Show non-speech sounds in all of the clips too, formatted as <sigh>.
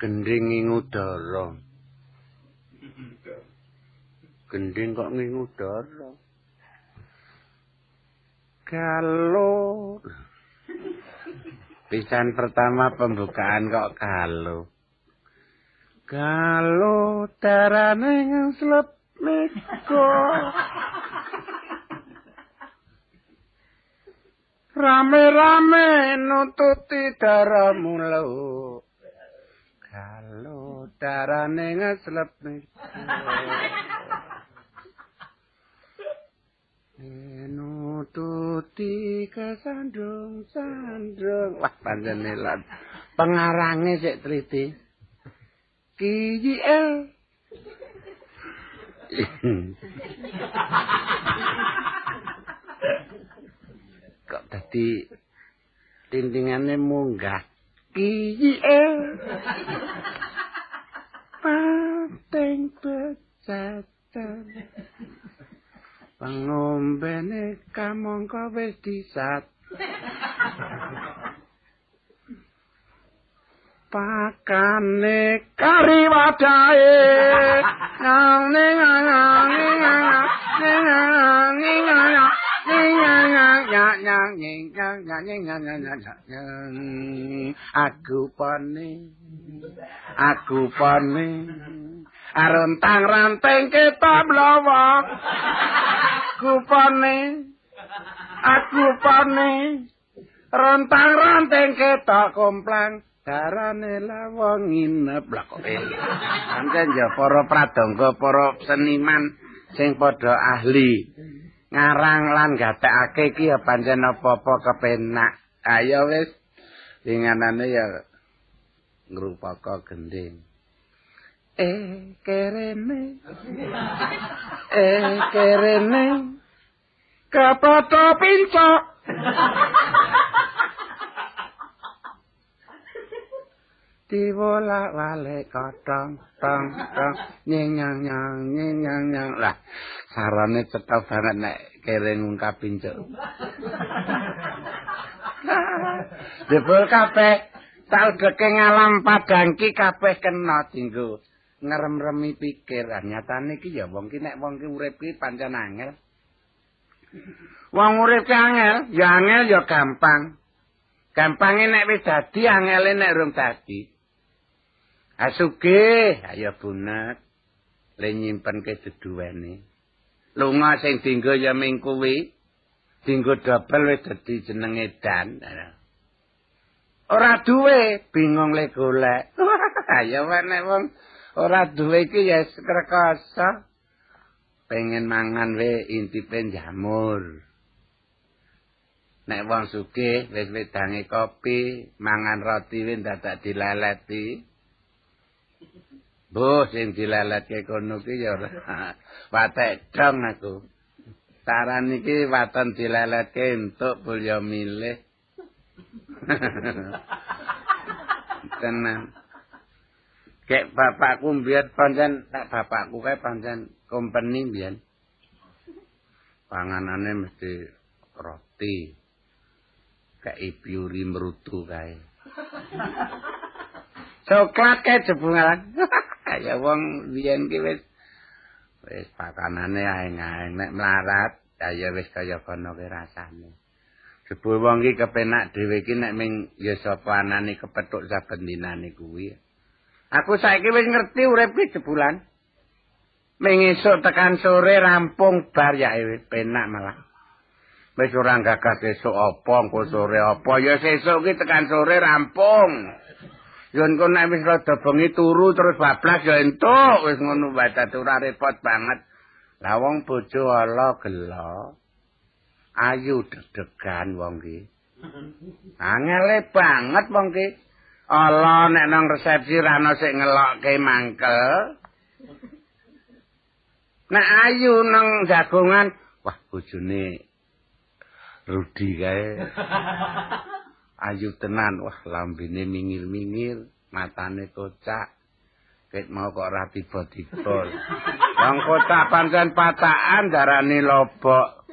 gending ing udara. <clears throat> Gending kok ing udara? Kalor pisan pertama pembukaan kok kalo kalo tarane slep meko rame-rame nututi daramu lho. Kalau darane ngeslep meko nututi kesandung sandung wah panjene lan pengarange sik triti. KJL kok dadi tintingane munggah KJL Panteng pecatan Pengombene kamangka wis disat. Pakane kari wadahe. Nang ning nang ning nang ning aku pane. Aku pane. Arontang ranteng ketok mlawa kupane aku pane. Rontang ranteng ketok komplang. Darane lawang nginep. Lha kok pancen ya para pradangga para seniman sing padha ahli ngarang lan gatekake iki ya pancen apa-apa kepenak. Ayo wis. Dinganane ya ngrupaka gending. Eh kerene. Eh kerene. Kapato pincok diwola wale kotong tong tong. Nyeng nyang nyang nyeng nyang nyang. Lah sarane cetha banget nek kere ngungkap pincuk Debol <laughs> kabeh tak deke ngalam padangki kabeh kena dinggo ngerem-remi pikiran nyatane iki ya wong ki nek wong ki urip ki pancen angel. Wong urip ki angel ya angel ya gampang. Gampange nek wis dadi angele nek rung dadi asuge ayo bunet le nyimpen ke deduwene lunga sing dinggo ya ming kuwi. Dinggo dobel wis dadi jenenge dan ora duwe bingung le golek. <laughs> Ayo nek wong. Ora duwe iki ya krekoso. Pengen mangan we intipe jamur nek wong sugih wis wedange kopi mangan roti we dadak dileleti Bu sing dileletke kono ki ya watek dong aku. Saran iki waton dileletke entuk bulya milih. <laughs> Tenan. Kek bapakku mbiyen pancen tak bapakku kae pancen company mbiyen. Panganane mesti roti. Kek ipiuri merutu kae. <laughs> Coklat kae jebungan. <laughs> Kaya wong biyen ki wis wis pakanane aeng-aeng nek mlarat kaya wis kaya kono ki rasane. Jebul wong ki kepenak dhewe ki nek ming ya sapa anane kepethuk saben dinane kuwi. Aku saiki wis ngerti urip iki jebulan. Mengesuk tekan sore rampung bar ya penak malah. Wis ora gagas esuk apa engko sore apa ya sesuk ki tekan sore rampung. Yen kok nek wis rada bengi turu terus bablas ya entuk wis ngono wae ora repot banget. Lah wong bojo ala gelo. Ayu deg-degan wong ki. Angele banget wong ki. Allah nek nang resepsi ra ana sing ngelokke mangkel. Nek ayu nang jagongan, wah bojone Rudi kae. <laughs> Ayu tenan, wah lambene mingir-mingir, matane kocak. Ket mau kok ora tiba-tiba. Wong kocak pancen patakan darane lobok.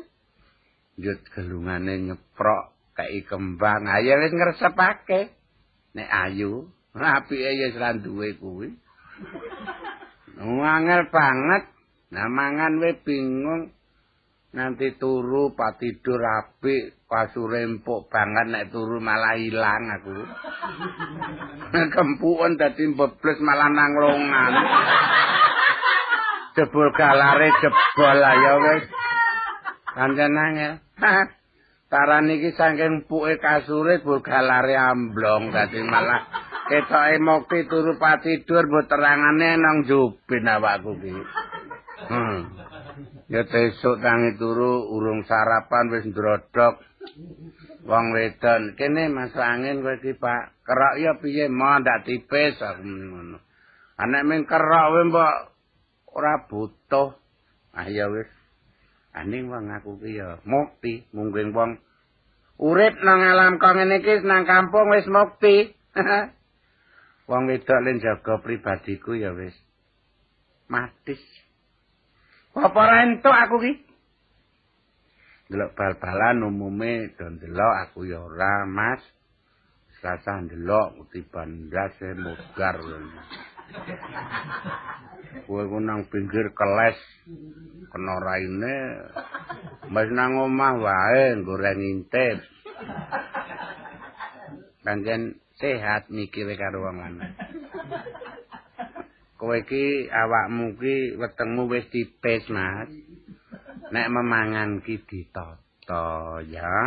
Njut gelungane nyeprok kayak kembang. Ayo wis ngresepake. nek ayu apike ya ora duwe kuwi Angel banget. Nah mangan we bingung. Nanti turu pak tidur apik, kasure empuk banget nek turu malah ilang aku. Kempuan dadi bebles malah nang longan. Jebul galare jebol ayo wis. Pancen angel. Taran iki saking empuke kasure bul galare amblong dadi malah ketoke mokti turu pak tidur mbok terangane nang jubin awakku iki. Hmm. Ya besok tangi turu urung sarapan wis ndrodok. Wong wedon, kene Mas angin kowe iki Pak. Kerok ya piye mo ndak tipis aku ngono. Anek ming kerok wae mbok ora butuh. Ah ya wis. Aning wong aku ki ya mukti mungkin wong urip nang alam kok ngene iki nang kampung wis mukti. <laughs> wong wedok len jaga pribadiku ya wis. Matis. Apa ora entuk aku ki? Delok bal-balan umume do ndelok aku ya ora, Mas. Sasa ndelok utiban ndase mugar. Kowe ku nang pinggir keles kena raine. Mas nang omah wae goreng intip. Panjen sehat mikire karo wong lanang. kowe iki awakmu ki wetengmu wis tipis Mas nek memangan ki ditata ya.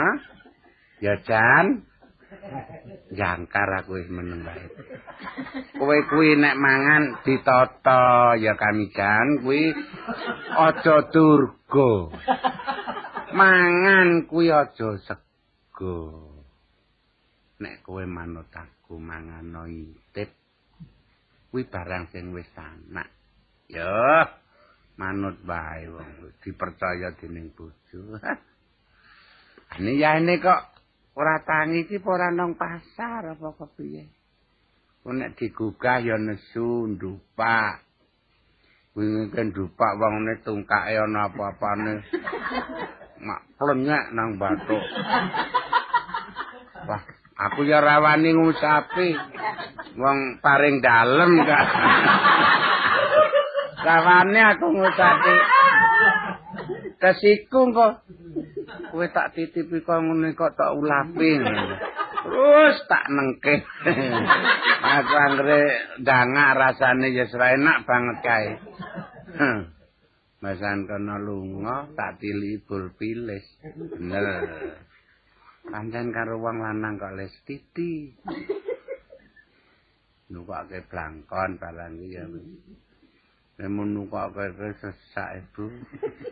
Ya Jan. Jangkar aku wis meneng wae. Kowe kuwi nek mangan ditata ya kami Jan kuwi aja durga. Mangan kuwi aja sego nek kowe manut aku mangan intip kuwi barang sing wis anak. Yo, manut bae wong dipercaya dening bojo. Ane ya kok ora tangi iki ora nang pasar apa kepiye? Kok nek digugah ya nesu ndupak. Wingi kan ndupak wongne tungkake ana apa-apane. Mak plenyek nang bathuk. Wah, aku ya rawani ngusapi. wong paring dalem kak. Kawane aku ngucapi. Kesiku kok. Kowe tak titipi kok ngene kok tak ulapi. Terus tak nengke. aku anggere dangak rasane ya enak banget kae. Masan kono lunga tak tilibul pilis. Bener. Pancen karo wong lanang kok les titi. nukake blangkon barang iki ya. Nemun nukake sesak ibu.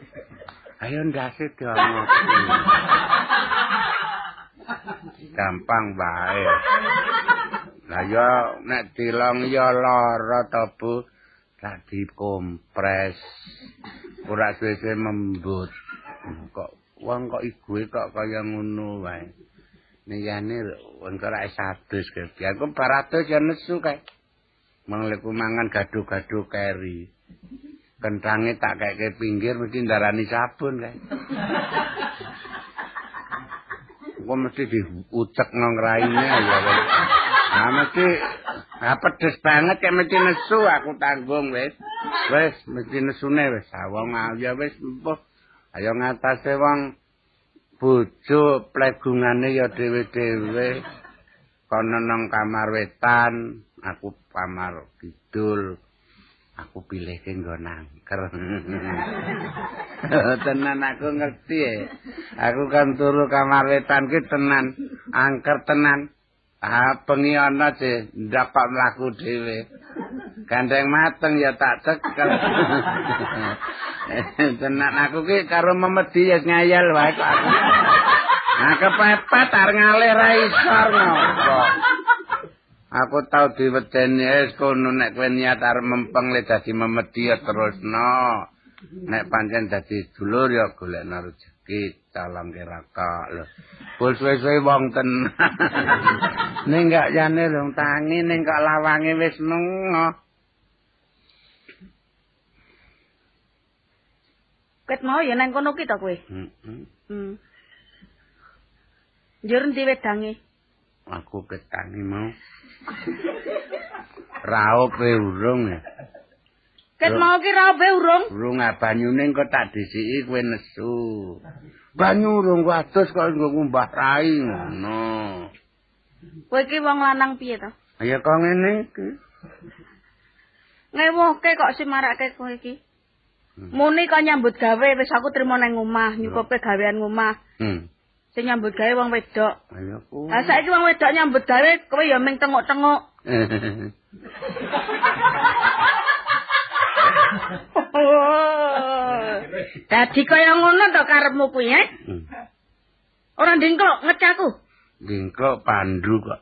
<laughs> Ayo ndase diono. Gampang bae. Lah ya nek dilong ya lara to Bu. Tak dikompres. Ora suwe membut. Kok wong kok ibu kok kaya ngono wae. niyane wong ora sadus biar kok baratus ya nesu kae mangleku mangan gaduh-gaduh keri kentange tak kayak pinggir mesti ndarani sabun kae. Kok mesti diucek nang raine ya nah mesti nah pedes banget kayak mesti nesu aku tanggung wis. Wis mesti nesune wis. Awang ya wis ayo ngatasi wong bojo plegungane ya dhewe-dhewe. Kono nang kamar wetan aku kamar kidul aku pilih ke nggo nangker. <laughs> Tenan aku ngerti ya aku kan turu kamar wetan ki tenan angker tenan. Ah bengi ana ndak kok mlaku dhewe. Gandeng mateng ya tak cekel. <laughs> Tenan aku ki karo memedi ya ngayal wae kok aku. Nah kepepet arep ngalih ra isor ngopo. Aku tau diwedeni es kono nek kowe niat arep mempeng le dadi memedi ya terusno. Nek pancen dadi dulur ya golekna rezeki calon kiraka lho. Bul suwe-suwe wong ten. <laughs> ning gak jane dong tangi ning kok lawange wis mengo. Ket mau ya nang kono ki to kowe? Heeh. Hmm. Hmm. Njur ndi wedange? Aku ketangi mau. Raup e urung. Ket mau ki rabe urung. Urung ah, banyune kok tak disiki kowe nesu. Banyu urung wadus kok nggo ngumbah rai ngono. Kowe ki wong lanang piye to? Ya kok ngene iki. Ngewohke kok simarake kowe iki. Hmm. Muni kok nyambut gawe wis aku trimo nang omah, nyukupe gawean omah. Hmm. Sing nyambut gawe wong wedok. Lah saiki wong wedok nyambut gawe kowe ya ming tengok-tengok. <laughs> Dadi kaya ngono to karepmu kuwi, eh? Ora ndingklok ngecaku. Dingklok pandu kok.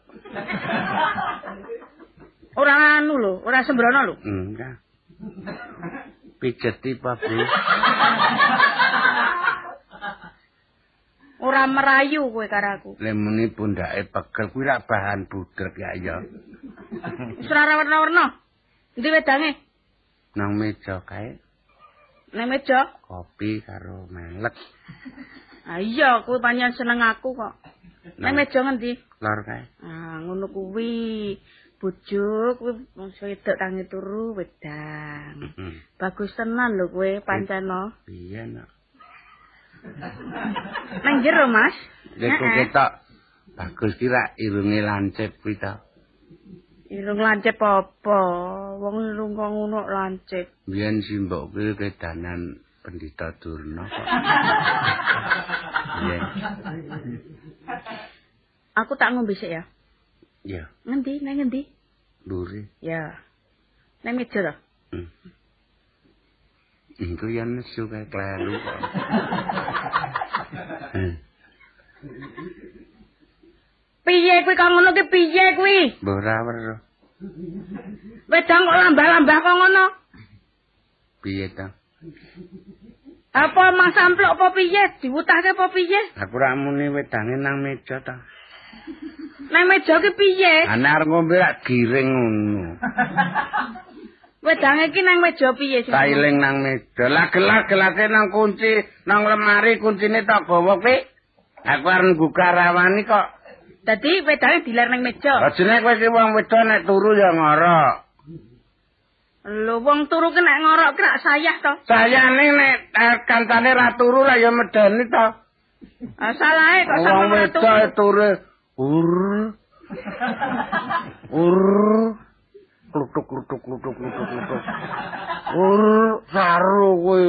Ora anu lho, ora sembrono lho. Enggak. Pijeti apa, Bu? <laughs> Ora merayu kowe karo aku. Lemuni pundake pegel kuwi rak bahan budrek ya ya. Wis ora warna-warna. Endi wedange? Nang meja kae Nang meja. kopi karo melek. Ah iya, kowe pancen seneng aku kok. Nang meja ngendi? Lor kae. Ah, ngono kuwi. Bojo kuwi wong wedok tangi turu wedang. Bagus tenan lho kowe pancen no. Piye nak? Nang jero, Mas. Lek Heeh. ketok bagus ki rak irunge lancip kuwi ta. Irung lancip apa? Wong irung kok ngono lancip. Biyen si mbok kuwi kedanan pendeta Durna kok. Iya. Aku tak ngombe sik ya. Iya, Ngendi? Nang ngendi? luri. Ya. Nang meja. Hmm. Iku ya nesu kae kleru kok. Hmm. Piye kuwi kok ngono ki piye kuwi? Mbok ora weruh. Wedang kok lambah-lambah kok ngono? Piye ta? Apa mang samplok apa piye? Diwutahke apa piye? Aku ora muni wedange nang meja ta. Nang meja ki piye? Ana arep ngombe rak giring ngono. <laughs> Wedange ki nang meja piye sih? Kailing nang meja. Lah gelas-gelase nang kunci, nang lemari kuncine tak gawa kuwi. Aku arep buka rawani kok. Dadi wedange diler nang meja. Ajene kowe ki wong wedok nek turu ya ngorok. Lho wong turu ki nek ngorok ki rak sayah to. Sayane nek eh, kancane ra turu lah ya medeni to. Ah salahe kok Wong sampe turu. turu ur. Ur. Klutuk klutuk klutuk klutuk klutuk. Ur saru kowe.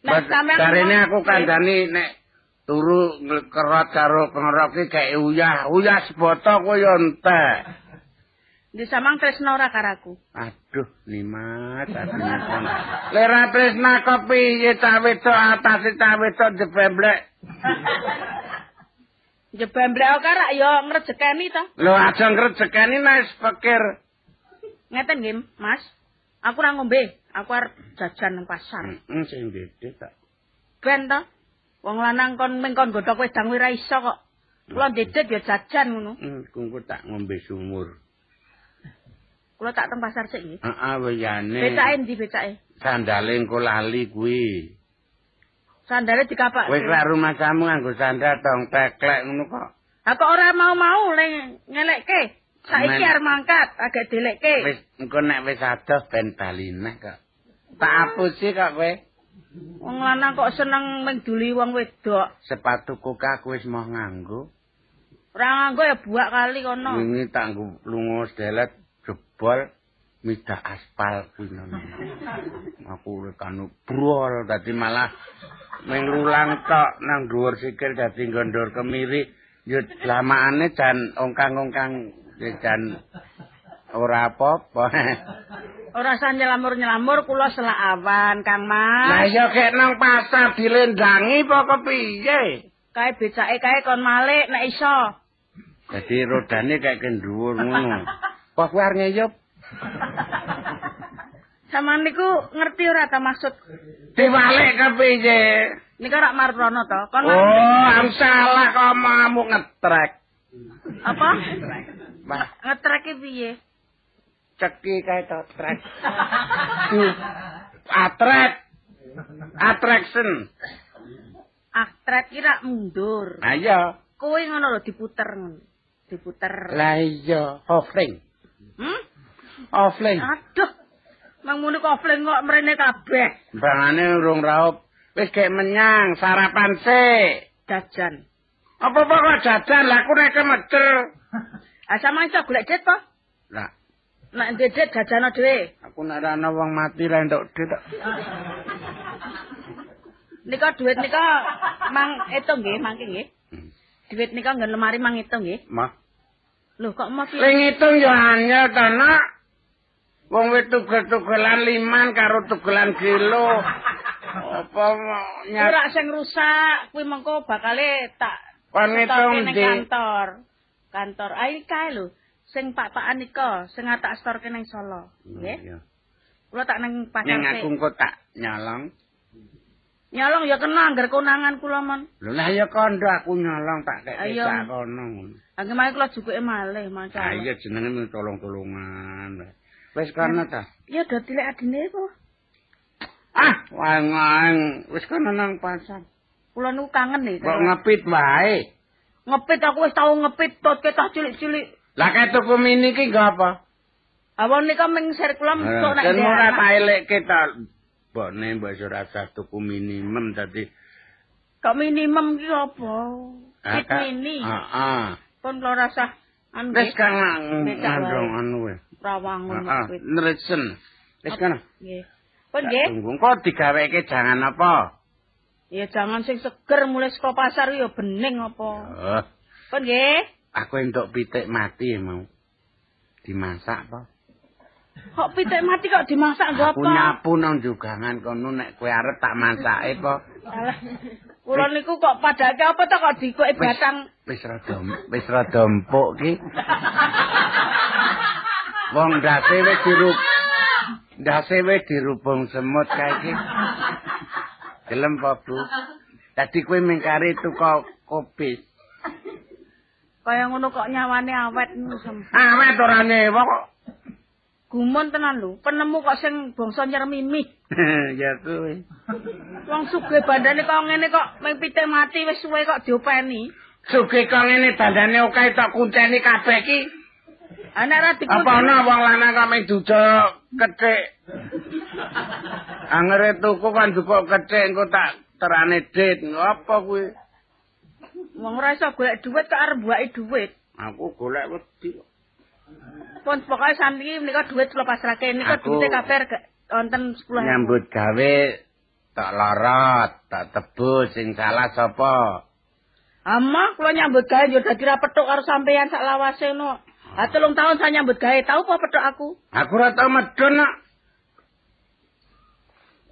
Sampean Karene aku kandhani nek turu kerot karo pengerok iki kayak uyah, uyah seboto kowe ya entek. Di samang tresno ora karo aku. Aduh, limat atine. Lera tresna kok piye cah wedok atase cah wedok jebemblek. Jebamblek kok rak ya ngrejekeni to. Lho aja ngrejekeni nek pikir. Ngeten nggih, Mas. Aku ora ngombe. Aku arep jajan nang pasar. Heeh, sing gede tak. Ben to. Wong lanang kon ming kon godhog wedang ora iso kok. Kula dedet ya jajan ngono. Hmm, kungku tak ngombe sumur. Kula tak teng pasar sik nggih. Heeh, weyane. Becake ndi becake? Sandale engko lali kuwi. Sandale dikapak. Kowe kira rumah kamu nganggo sandal tong teklek ngono kok. Ha kok ora mau-mau le ngelekke. Saiki arep mangkat, agak dilekke. Wis engko nek wis adoh ben bali neh kok. Tak apusi kok kowe. Wong lanang kok seneng menduli wong wedok. Sepatu kuka aku wis mau nganggo. Ora nganggo ya buak kali kono. Wingi tak nggo lunga sedelet jebol midah aspal kuwi. <laughs> Aku kanu brol dadi malah menglulang tok nang dhuwur sikil dadi gondor kemiri. Yo lamakane jan ongkang-ongkang jan ora apa-apa. Ora usah nyelamur-nyelamur kula selak awan, Kang Lah Mas. ya kek nang pasar dilendangi apa kepiye? Kae becake kae kon malik nek iso. Dadi rodane kayak kendhuwur ngono. Kok kowe arep ngeyup? Sampeyan niku ngerti ora ta maksud Diwalik kepiye? niku ora marprono to? Kon Oh, am salah kok mau ngetrek. apa? Wah, Ngetrek piye? ceki kae to trek. Atrek. Attraction. Aktrek ki rak mundur. Ayo. Kowe ngono lho diputer ngono. Diputer. Lah iya, offling. Hmm? Offling. Aduh. Mang muni kofling kok mrene kabeh. Bangane urung raup. Wis gek menyang sarapan sik. Jajan. Apa-apa kok jajan lah aku nek meter. Sama iso golek dit po? Lah, Nek dit jajano dhewe. aku nek ora ana wong mati lah entuk dit. kok. Nika duit nika mang etung nggih, mangke nggih. Hmm. Duit nika nggen lemari mang etung nggih. Mah, Lho kok mau piye? sing ngitung yo anyel to, Nak. Wong wis tugel-tugelan liman karo tugelan kilo. Apa nyat Ora sing rusak, kuwi mengko bakale tak kon ngitung storke ning di kantor. Kantor. Ai kae lho. Sing pak-pakan nika sing tak storke ning Solo. Nggih. Iya. Kula tak ning pasar. Ning aku engko tak nyolong. Nyolong ya kena anggar konangan kula mon. Lho lah ya kondo aku nyolong tak kek sak kono. Angge mae kula jukuke malih, Ah maca. iya jenenge tolong-tolongan. Wis kono ta. Ya do dilek adine kok. Ah, wang wis kono nang pasar. Kula niku kangen nih. Kok ngepit wae. Ngepit aku wis tau ngepit tot ketah cilik-cilik. Lah kae tuku mini ki nggo apa? Awon nika ming ser kula entuk nek Kan ora tak elekke ta. Bone mbok ora usah tuku minimum dadi Kok minimum ki apa? Ah, Kit mini. Heeh. Pun kula rasah anu Wis kan ngandung anu wis. rawangun Heeh, ngepit. nresen. Wis kan. Nggih. Pun nggih. Tunggu kok digaweke jangan apa? Ya jangan sing seger mulai saka pasar ya bening apa. Oh, Pun nggih. aku entuk pitik mati mau. Dimasak apa? Kok pitik mati kok dimasak nggo Aku apa? nyapu nang jugangan kono nek kowe arep tak masake apa? Alah. Kula niku kok padake apa to kok dikoki Wis. batang Wis rada wis rada empuk ki. Wong ndase wis dirup ndase wis dirubung semut kae iki. Gelem apa, Bu? Tadi kowe mingkari tuku kopi. kaya ngono kok nyawane awet niku sem. Awet ora nyewa kok. Gumun tenan lho, penemu kok sing bangsa nyermimi. <laughs> ya kowe. Wong sugih bandane kok ngene kok ming pitik mati wis suwe kok diopeni. Sugih kok ngene dandane oke tak kunceni kabeh ki. Anak ra dikunci. Apa ana wong lanang kok ming duduk kethik. Angere tuku kan dukuk kethik engko tak terane dit. Apa kuwi? Wong ora iso golek dhuwit kok arep buake dhuwit. Aku golek wedi. Pun pokoke saniki menika dhuwit kula pasrahke nika Aku- dhuwite ge- wonten 10.000. Nyambut gawe tak lorot, tak tebus sing salah sapa? Ama kula nyambut gawe yo dadi ra petuk karo sampeyan sak lawase no. Ha telung tahun saya nyambut gawe, tau apa petuk aku? Aku ora tau medun nak.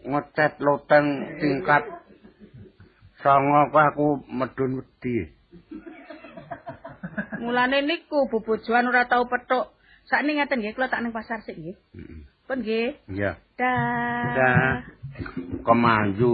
Ngecat loteng tingkat songo kok aku medun wedi. Mulane niku bobojoan ora tau petuk. Sakniki ngeten nggih, kula tak ning pasar sik nggih. Heeh. Pun nggih. Iya. Dah. Dah. Kemanju.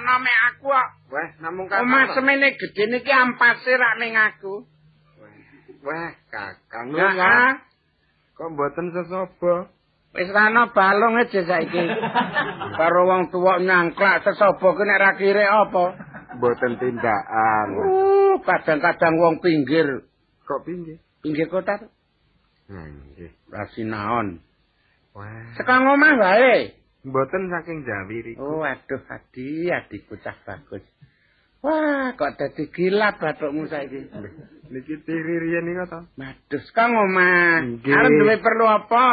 Ana mek aku kok. Wah, namung Omah kakang. semene gedene iki ampase rak ning aku. Wah, kakang. Ya, ah. Kok mboten sesaba? Wis ana balung aja saiki. <laughs> Karo wong tuwa nyangklak sesaba ki nek ra kire apa? Mboten tindakan. Uh, kadang-kadang wong pinggir, Kok pinggih? pinggir kota nggih. Ra sinaon. Wah, Sekang omah wae. Mboten saking Jawi riku. Oh, aduh, adi, adikku cah bagus. Wah, kok dadi gila bathukmu saiki. Niki tiririan niku to. Madus kang omah. Nggih. Arep duwe perlu apa?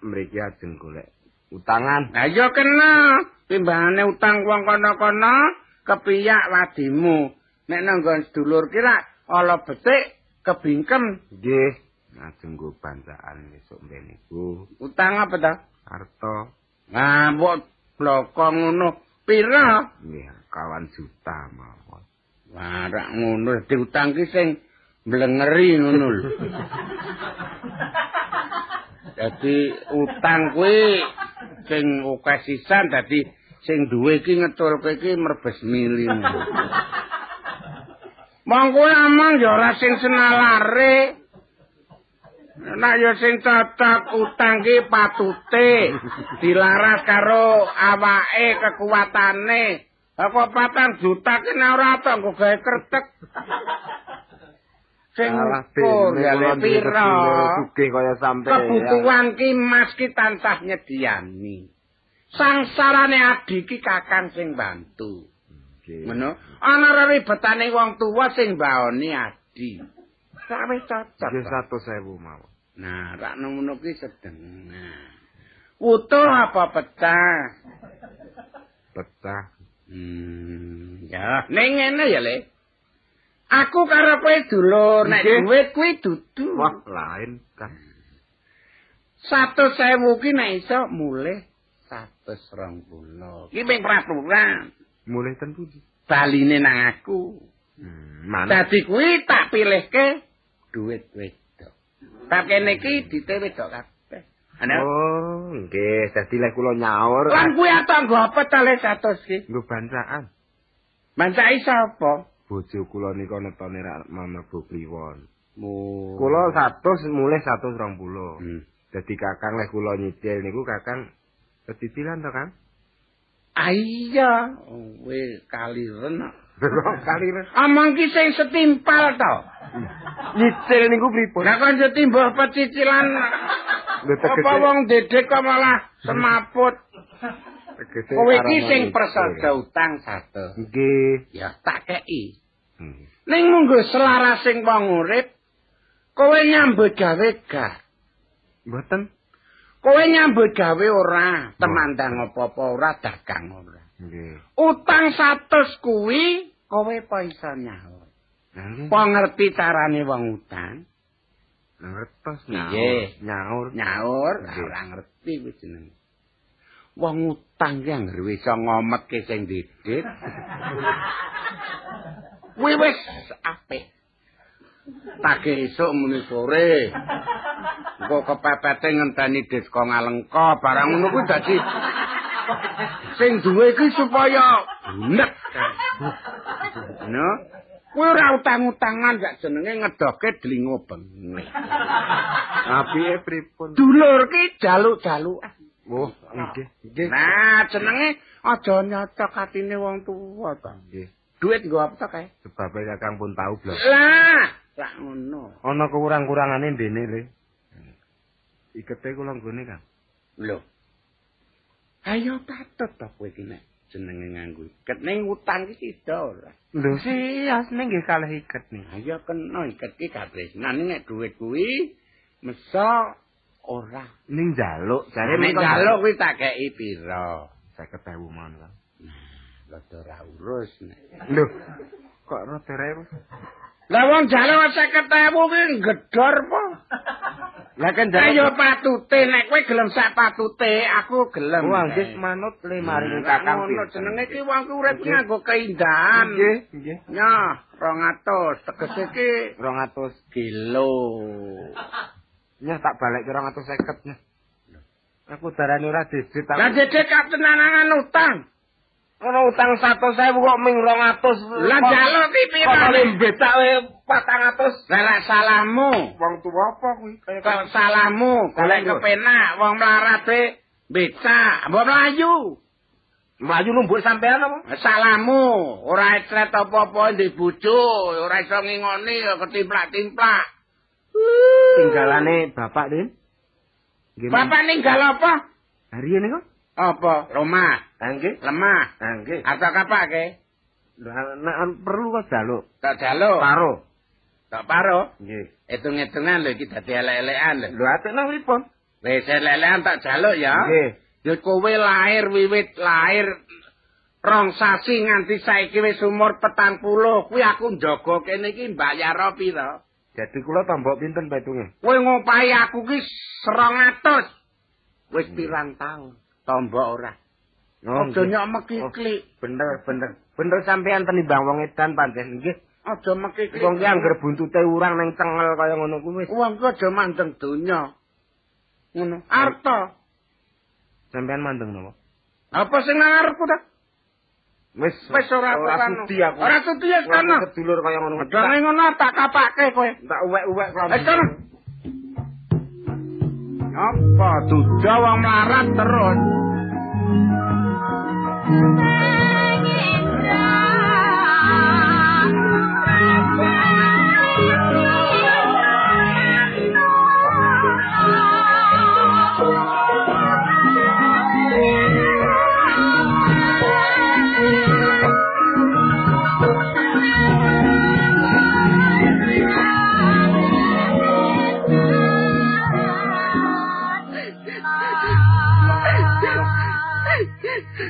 Mriki ajeng golek utangan. Lah ya kena. Timbangane utang wong kono-kono kepiyak wadimu. Nek nang nggon sedulur ki rak ala betik kebingkem. Nggih. Ajeng go bancaan besok mben niku. Utang apa ta? Harta Mbok bloko ngono pira? nggih kawan juta mawon. Wah, rak ngono diutang ki sing Mlengeri ngono lho. Dadi utang kuwi sing akeh sisan dadi sing duwe iki ngetulke iki merbes mili. Monggo amang ya ora sing senalare. Nek ya sing cocok utang ki patute dilaras karo awake kekuatane. Apa patang juta ki ora tok nggo gawe kretek. Sing ukur ya le pira. Sugih kaya sampe. Kebutuhan ki Mas ki tansah nyediani. Sangsarane adi ki kakang sing bantu. Ngono. Ana ribetane wong tuwa sing mbaoni adi. Sawe cocok. Nggih 100.000 mawon. Nah, rak ngono ki sedeng. Nah. Utuh apa pecah? Pecah. Hmm, ya, ning ngene ya, Le. Aku karo kowe dulur, nek duit kuwi dudu. Wah, lain kan. 100.000 ki nek iso mulih 120. Ki ping peraturan. Mulai ten pundi? Baline nang aku. Hmm, mana? Dadi kuwi tak pilihke duit wedok. Tak kene iki dite wedok kabeh. Oh, nggih, dadi lek kula nyaur. lan kuwi atok nggo apa ta le 100 ki? Nggo bancaan. Mancai sapa? Bojo kula nika netone ra mamlebu kliwon. Mu. Kula 100 mulai 120. Hmm. Dadi kakang lek kula nyicil niku kakang ketitilan to, Kang? Ah iya, kowe kaliren. Kali res. Amang ki sing setimpal to. Nyicil niku pripun? Lah kon setimbah pecicilan apa wong dedek kok malah semaput. Kowe iki sing prasaja utang satu. Nggih. Ya tak kei. Hmm. Ning munggo selarasing wong urip, kowe nyambut gawe gak. Mboten. Kowe nyambut gawe ora, temandang apa-apa ora, dagang ora. Nggih. Utang 100 kuwi kowe apa iso nyaur? Apa ngerti carane wong utang? Ngertos Nggih. nyaur. Nyaur. Ora ngerti kuwi jenenge. Wong utang ki anggere iso ngometke sing didit. <laughs> Kuwi wis apik. Tage esuk muni sore. Engko kepepete ngenteni diskon alengka barang ngono kuwi dadi <laughs> sing duwe iki supaya nek. No. Kuwi ora utang-utangan gak jenenge ngedoke delingo bengi. Apike pripun? Dulur ki jaluk-jalukan. Oh, nggih. Nggih. Nah, jenenge aja nyocok atine wong tuwa to. Nggih. Duit nggo apa to kae? Sebab kakang pun tahu blok. Lah, lah ngono. Ana kekurang-kurangane dene le. Ikete kula nggone kan. Lho. Ayo patut to kowe iki nek jenenge nganggo iket ning utang iki sida ora. Lho siasne nggih kalih iket nih. Ayo kena iket iki katresnan nek duit kuwi mesa ora. Ning jaluk, jare Nek jaluk kuwi tak kei pira? 50.000 mon kan. Rada ora urus nek. Lho, kok rada rewe? Lah wong jaluk 50.000 kuwi gedor po. <laughs> Lah kan Ayo patute nek kowe gelem sak patute, aku gelem. Wah, nggih manut le maring kakang Ngono jenenge ki wong ku urip nganggo keindahan. Nggih, nggih. Ya, 200 tegese ki 200. kilo. Nyah tak balik ke 250 nyah. Aku darani ora didit Lah tak. dede katenangan utang. Ono utang 100.000 kok ming 200. Lah jaluk ki pira? Kok betak we 400. Lah lek salahmu, Wong tuwa apa kuwi? kok salahmu golek kepenak wong melarat e becak, mbok mlayu. Mlayu lumbuk sampean apa? Salahmu, ora etret apa-apa ndek bojo, ora iso ngingoni ketimplak-timplak. Tinggalane bapak, Din. Bapak ninggal apa? Hari ini kok? Apa? Rumah, Nggih. lemah, Ah, nggih. atau kapake? Lah nek perlu kok jaluk. Tak jaluk, Paro. tak paro. Nggih. Hitung-hitungan lho iki dadi elek-elekan lho. Lho nang pripun? Wis elek-elekan tak jaluk ya. Nggih. Ya kowe lahir wiwit lahir rong sasi nganti saiki wis umur petang puluh. Kuwi aku njaga kene iki mbayar pira? Jadi kula tombok pinten petunge? Kowe ngopahi aku ki 200. Wis pirang taun tombok ora. Oh, Aja nggih. nyok mekiklik. Bener, bener. Bener sampean tenimbang wong edan pancen nggih. Aja mekiki. Wong ki angger buntute urang ning cengel kaya ngono kuwi wis. Wong ku aja mandeng donya. Ngono. Arta. Sampeyan mandeng napa? Apa sing nang arepku ta? Wis Wis ora sudi aku. Ora sudi ya kono. Sedulur kaya ngono. Dene ngono tak kapake kowe. Tak uwek-uwek klambi. Wis kono. Apa duda wong melarat terus. Eh,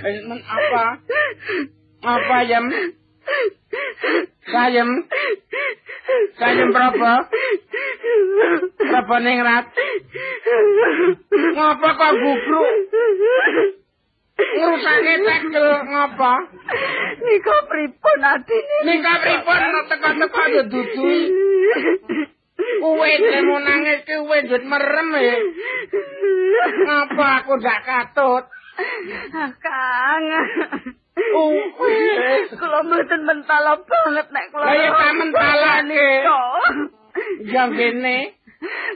men apa? Apa yem? Sayem. Sayem berapa? Berapa ningrat? Ngapa kok gugruk? Ngrusake tekel ngapa? Nika pripun adine? Nika pripun teko-teko yo dudui. Kuwe demo nangis kuwe ndut merem e. Ngapa aku ndak katut? Kang. Wis. Kula mboten mentala banget nek kula. Lah ya tak mentala nih.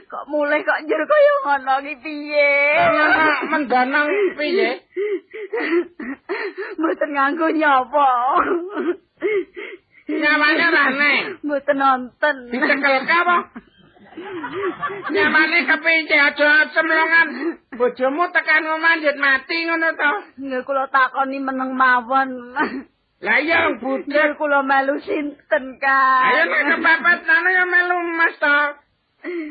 Kok mulai kok njur kaya ngono ki piye? Ngono mendanang piye? Mboten nganggo nyapa. Nyamane rane. Mboten nonton. Dicekel ka apa? Nyamane kepiye aja semlongan. Bojomu tekan omah njut mati ngono to. Nggih kula takoni meneng mawon. Lah iya budhe. Njur kula melu sinten, Kang? Ayo nek kepepet nana ya melu Mas to.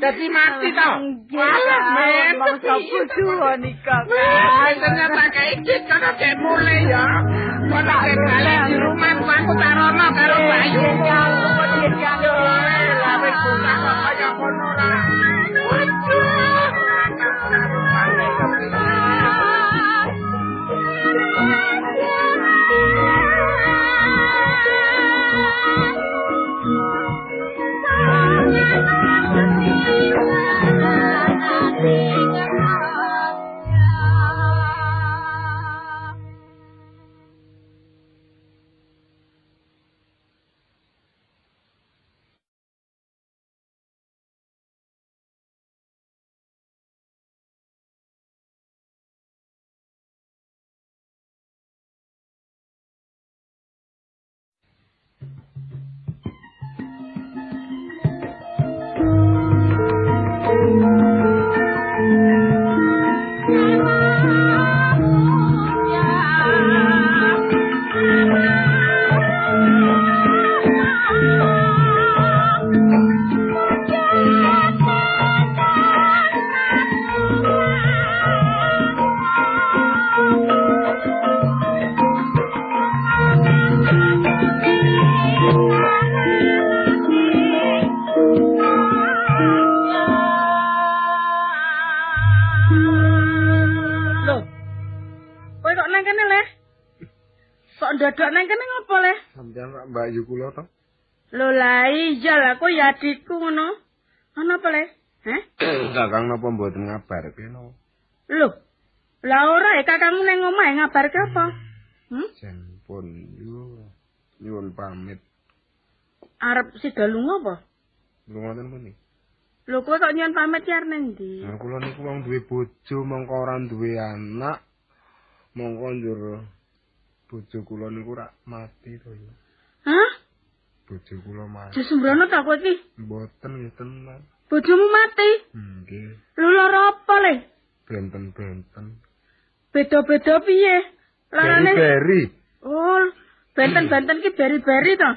Dadi mati to. Walah men. Mangsa bojo nika, Wah, Kang. ternyata kayak gitu kono kayak mulai ya. Kono kayak balik di rumah aku tarono karo Bayu. Kang, kok Kang? Yo, lah wis buka kok Jen pun yo nyuwun pamit. Arep sidalu ngopo? Lungaten puni. Lho kowe kok nyuwun pamit ya nang ndi? Nah, kula niku wong duwe bojo mongko ora duwe anak. Mongko njur bojo kula niku rak mati to ya. Hah? Bojo kula mati. Jusembrono ta kowe iki? Mboten nggih tenan. Bojomu mati? Nggih, Lho lara apa, Le? benten-benten. Beda-beda piye? Larane Beri. Oh, benten-benten ki beri-beri to?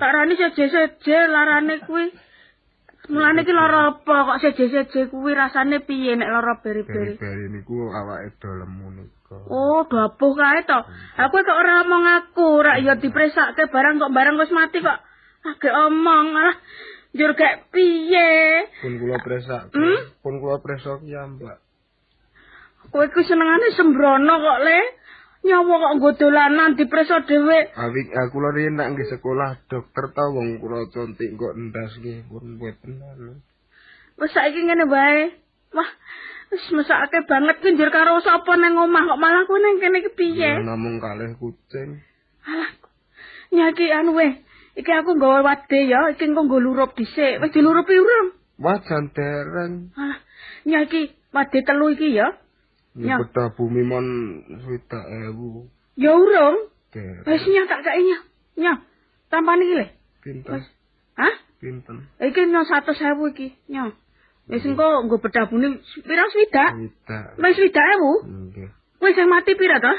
Sarane seje-seje larane kuwi. Mulane ki lara apa kok seje-seje kuwi rasane piye nek lara beri-beri? Beri-beri niku awake do lemu nika. Oh, dapuh kae to. Aku kok ora omong aku, rak ya dipresake barang kok barang wis mati kok. Agek omong alah. Njur gek piye? Pun kula presak. Hmm? Pun kula presak ya, Mbak. Kowe ku senengane sembrono kok, Le. Nyawa kok nggo dolanan dipreso dhewe. Awik aku lho riyen nak nggih sekolah dokter ta wong kula contik kok endas nggih pun mboten. Wes saiki ngene wae. Wah, wis mesake banget ki njur karo sapa nang omah kok malah kowe nang kene ki piye? Namung kalih kucing. Alah. Nyaki anu weh. Iki aku nggawa wade ya, iki engko nggo lurup dhisik. Wis dilurupi urung? Wah jan dereng. Alah. Nyaki wade telu iki ya. Ya beda bumi mon swidak ewu. Ya urung. Wis nyah tak kei nyah. Nyah. Tampan iki le. Pinten? Hah? Pinten? Iki nyah 100.000 iki. Nyah. Wis engko nggo bedah buni pira swidak? Swidak. Wis swidak ewu. Nggih. Wis sing mati pira to?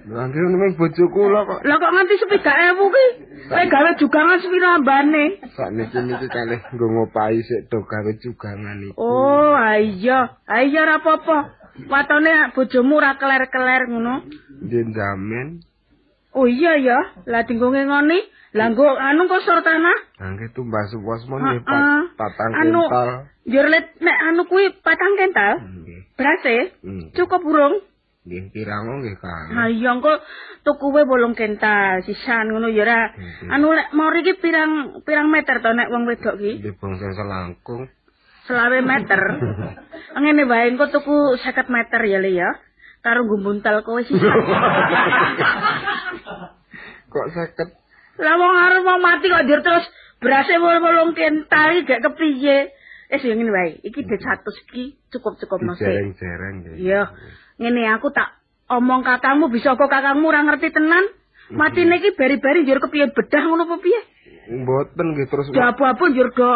Nanti nemeng bojoku kula kok. Lah kok nganti sepidak ewu ki? Kowe gawe jugangan sepira ambane? Sakniki niki kalih nggo ngopahi sik do gawe jugangan iki. Oh, ah iya. Ah iya ora apa-apa. Watone bojomu ora keler-keler ngono. Nggih jamin. Oh iya ya. Lah dinggo ngoni, lah nggo anu kok sur tanah. Nangge tumbas suwas mon nggih pat- patang Anu- kental. Njur let nek anu kuwi patang kental. Nggih. Berase Hmm. cukup burung. Nggih kirang nggih Kang. Ha iya engko tukuwe bolong kental sisan ngono ya ora. Mhm. Anu lek mau iki pirang pirang meter to nek wong wedok ki? Nggih bangsa selangkung. Selawe meter. <laughs> Ngene wae engko tuku 50 meter ya Le ya. Karo gumbuntal kowe sisa. <laughs> Kok seket Lah wong arep mau mati kok dir terus berase wolong kental iki gak kepiye. Wis ya ngene wae. Iki dit 100 iki cukup-cukup no sik. jereng-jereng nggih. Iya. Ngene aku tak omong kakangmu bisa kok kakangmu ora ngerti tenan. Mati niki beri-beri njur kepiye bedah ngono apa piye? Mboten nggih terus Jabu-abu njur do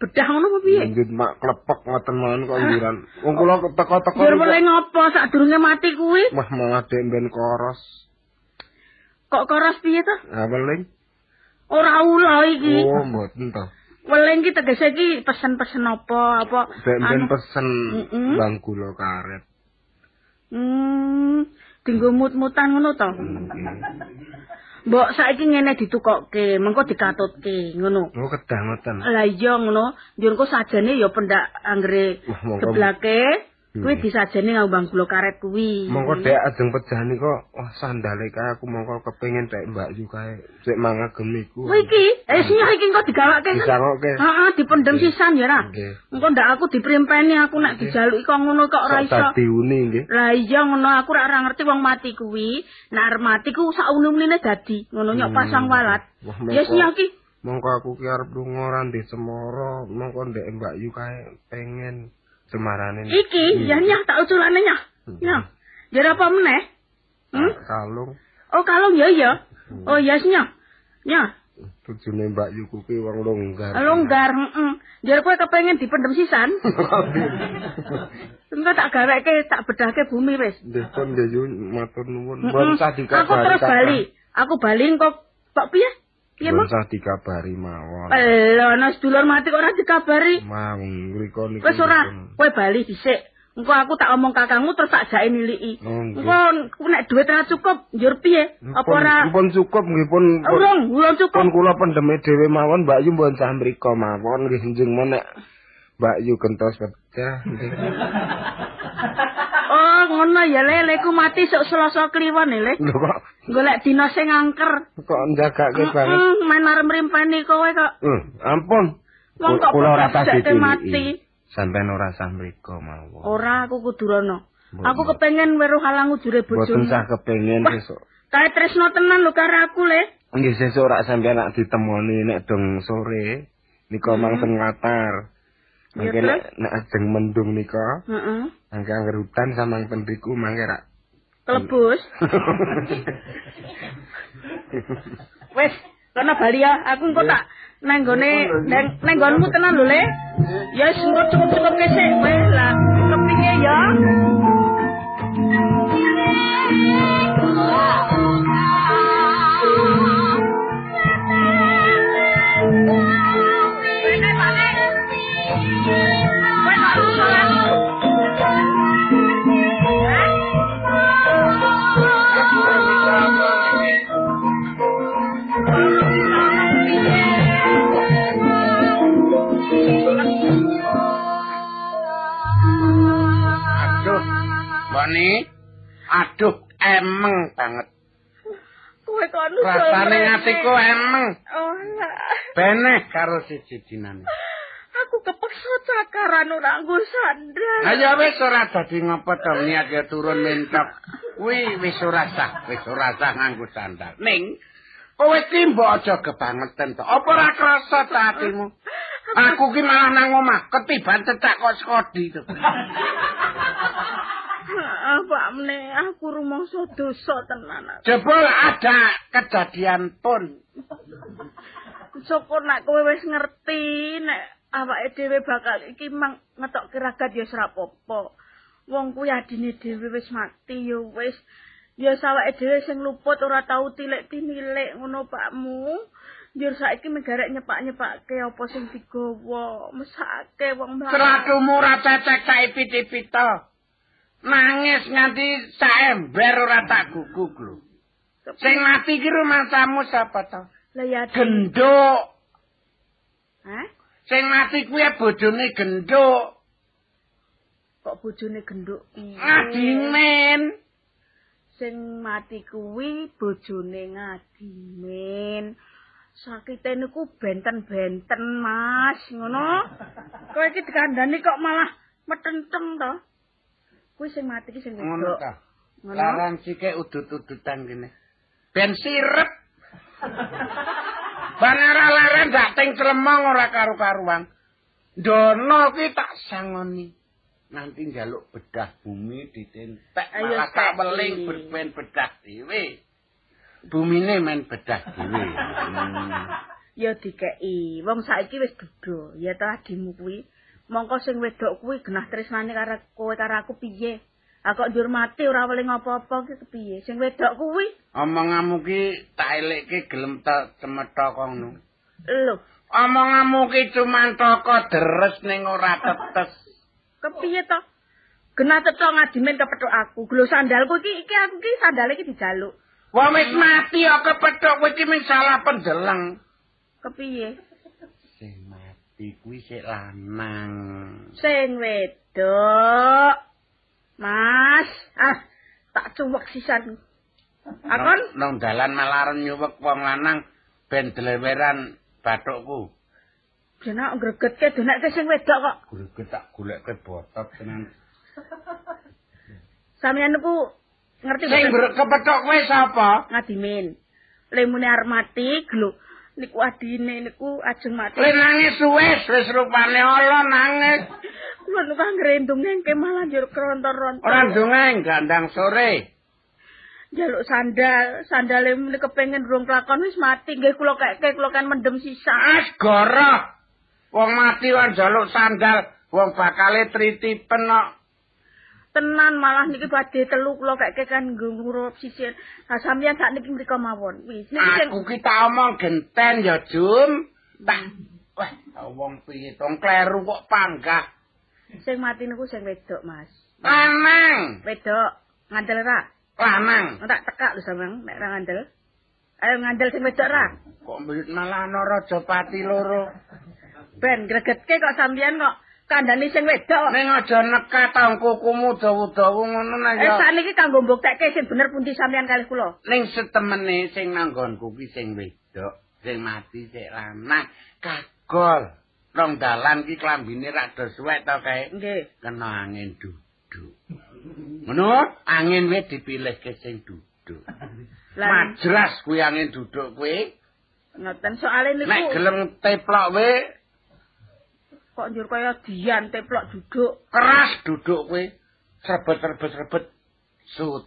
bedah ngono apa piye? Nggih mak klepek ngoten mawon kok njuran. Wong kula teko-teko niku- mulai ngopo sadurunge mati kuwi? Wah malah dek ben koros. Kok koros piye to? Ah weling. Ora ula iki. Oh mboten to. Weling ki tegese ki pesen-pesen apa apa Dek ben pesen bang gula karet. Hmm, dinggo mut-mutan ngono to. Mbok saiki ngene ditukokke, mengko dikatutke ngono. Oh kedah ngoten. Lah iya ngono, njur engko sajane ya pendak anggere geblake, kuwi Hmm. disajane nganggo bang gula karet kuwi. Mongko dek ajeng pejani kok wah sandale kae aku mongko kepengin dek Mbak Yu kae sik mangagem niku. Kuwi iki, eh sing iki engko digawake. Disangokke. Heeh, dipendem sisan ya ra. Engko ndak aku diprimpeni aku nek dijaluki kok ngono kok ora iso. dadi uni nggih. Lah iya ngono aku ora ngerti wong mati kuwi. Nek arep mati ku sak unine dadi. Ngono nyok Hmm. pasang walat. Ya sing iki. Mongko aku ki arep lunga ora ndek semara, mongko ndek Mbak Yu kae pengen semarane. Iki ya nyah tak uculane nyah. Hmm. Nyah. Jadi apa meneh? Hmm? Kalung Oh kalung ya iya. Oh iya yes, nyah. Nyah. tujune Mbak Yu kuwi wong longgar. Longgar, heeh. Jadi kowe kepengen dipendem sisan? <laughs> Engko tak gaweke tak bedahke bumi wis. Nggih pun nggih Yu matur nuwun. Mbon usah dikabari. Aku terus bali. Aku bali kok kok piye? Piye Mbon mau? usah dikabari mawon. Lho, ana sedulur mati kok ora dikabari. Mang mriko niku. Wis ora, kowe bali dhisik. Engko aku tak omong kakangmu terus tak jake niliki. Engko nek dhuwit ora cukup, njur piye? Apa ora Pun cukup nggih pun. urung, urung cukup. Pun kula pendeme dhewe mawon Mbak Yu mbon sah mriko mawon nggih njeng men nek Mbak Yu gentos nggih. <laughs> Oh, ngono ya le, leku mati sok selasa kliwon ya, le. Lho kok Golek dina sing angker. kok njagake banget. Heeh, main arep mrimpeni kowe kok. Hmm, ampun. Wong kok Kula ora tas jake ditiliki. mati. Sampeyan ora sah mriko mawon. Ora aku kudu rono. Mboten. Aku kepengen weruh halang ujure Boten bojomu. sah kepengin sesuk. Kae tresno tenan lho karo aku, le. Nggih sesuk rak sampeyan nak ditemoni nek dong sore nika mang teng latar. Ya, Mungkin terus? nek nek ajeng mendung nika, Heeh. angge angger hutan samang pendiku mangke rak. Kelebus. <laughs> Wes, kono bali ya. Aku engko tak nang gone nang nggonmu tenan lho, Le. Ya wis engko cukup-cukup kesek. Wes lah, kepinge ya. Wene Bani. Aduh, emeng banget. Kowe kok anu Rasane atiku emeng. Oh, lah. Beneh karo siji dinane. Aku kepeksa cakaran ora nggo sandal. Lah ya wis ora dadi ngopo to niat ya turun mentok. Kuwi wis ora sah, wis ora sah nganggo sandal. Ning kowe ki mbok aja kebangetan to. Apa ora krasa ta atimu? Aku ki malah nang omah ketiban cecak kok skodi to. <laughs> Apa meneh aku rumangsa dosa tenan. Jebul ada kejadian pun. Syukur nek kowe wis ngerti nek awake dhewe bakal iki mang ngetok kiragat ya ora apa-apa. Wong kuwi adine dhewe wis mati ya wis. Ya sawake dhewe sing luput ora tau tilik-timilik ngono pakmu. Njur saiki megarek nyepak-nyepakke apa sing digawa, mesake wong mlaku. Seratumu ora cecek saipit-ipita. Nangis nganti saember ora tak guguk lho. Sing mati ki rumasamu sapa to? Lah ya Genduk. Hah? Sing mati kuwi bojone genduk. Kok bojone genduk piye? Ngadimen. Sing mati kuwi bojone ngadimen. Sakite niku benten-benten, Mas, ngono. <laughs> Kowe iki dikandani kok malah metenteng to? Kuwi sing mati ki sing Ngono wedok. ta. Ngono. Larang sike udut-udutan kene. Ben sirep. <laughs> Banara laren dating clemong ora karu-karuan. Dono ki tak sangoni. Nanti njaluk bedah bumi ditentek Ayo, malah tak weling berben bedah dhewe. Bumine men bedah dhewe. Hmm. <laughs> Ya dikeki. Wong saiki wis duda, ya ta adimu kuwi. Mongko sing wedok kuwi genah tresnane karo kowe karo aku piye? Lah kok njur mati ora weling apa-apa ki kepiye? Sing wedok kuwi Omonganmu ki tak elekke gelem ta cemetha kono. lho, Omonganmu ki cuma toko deres ning ora tetes. kepiye to? Genah tetho ngadimen kepethuk aku. Glo sandalku iki iki aku iki sandale iki dijaluk. Wong wis mati kok kepethuk iki mung salah pendeleng. Kepiye? Mati kuwi sik lanang. Sing wedok. Mas, ah tak cuwek sisan. Akon nang dalan malah nyuwek wong lanang ben deleweran bathukku. jenak gregetke donekke sing wedok kok. Gureke tak goleke botot tenan. Sampeyan niku ngerti Sing mboten? kepethuk kowe sapa? ngadimin. Lemune arep mati, glo. Niku adine niku ajeng mati. Le nangis wis wis rupane ala nangis. Kula niku ngrendung nengke malah njur krontor-rontor. Ora ndongeng gandang sore. Jaluk sandal, sandale muni kepengin durung kelakon wis mati. Nggih kula keke kula kan mendem sisa. As goroh. Wong mati lan jaluk sandal, wong bakale tritipen kok. Tenan malah niki badhe telu kula keke kan nggurup sisir. Lah sampeyan sak niki mriko mawon. Wis Aku ki tak omong genten ya, Jum. Tak wah, wong piye tong kleru kok panggah. sing mati niku sing wedok, Mas. Lanang, Wedok. Ngandel ra? lanang. Tak tekak lho sampeyan nek ra ngandel. Ayo ngandel sing wedok ra? Kok mbiyut malah ana raja pati loro. Ben gregetke kok sampeyan kok kandhani sing wedok. Ning aja nekat tang kukumu dawu-dawu ngono nah Eh ya. sakniki kanggo mbuktekke sing bener pundi sampeyan kalih kula. Ning setemene sing nanggonku ki sing wedok, sing mati sik lanang. Kagol. Rong dalan ki klambine rak do suwek to kae. Nggih. Kena angin duduk. Ngono, angin wis dipilihke sing duduk. Majras kuwi angin duduk kuwi. ngoten soalé Nek niku gelem teplok we, kok njur kaya dian teplok duduk. keras duduk kuwi. Srebet-srebet srebet sut.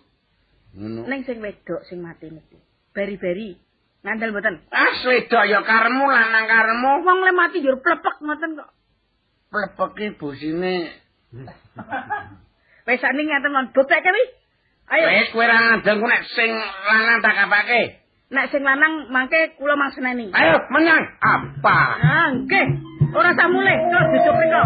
Ngono. Ning sing wedok sing mati niku. Beri-beri. Ngandel mboten. Ah, wedok ya karemu lanang karemu. Wong le mati njur plepek ngoten kok. Plepeki busine. <laughs> Wis sakniki ngaten mon buktekke wi. Ayo. Wis kowe ra ngandengku nek sing lanang tak kapake. Nek sing lanang mangke kula mangseneni. Ayo menyang. Apa? Ah, nggih. Ora tak mulih, kok duduk mriko.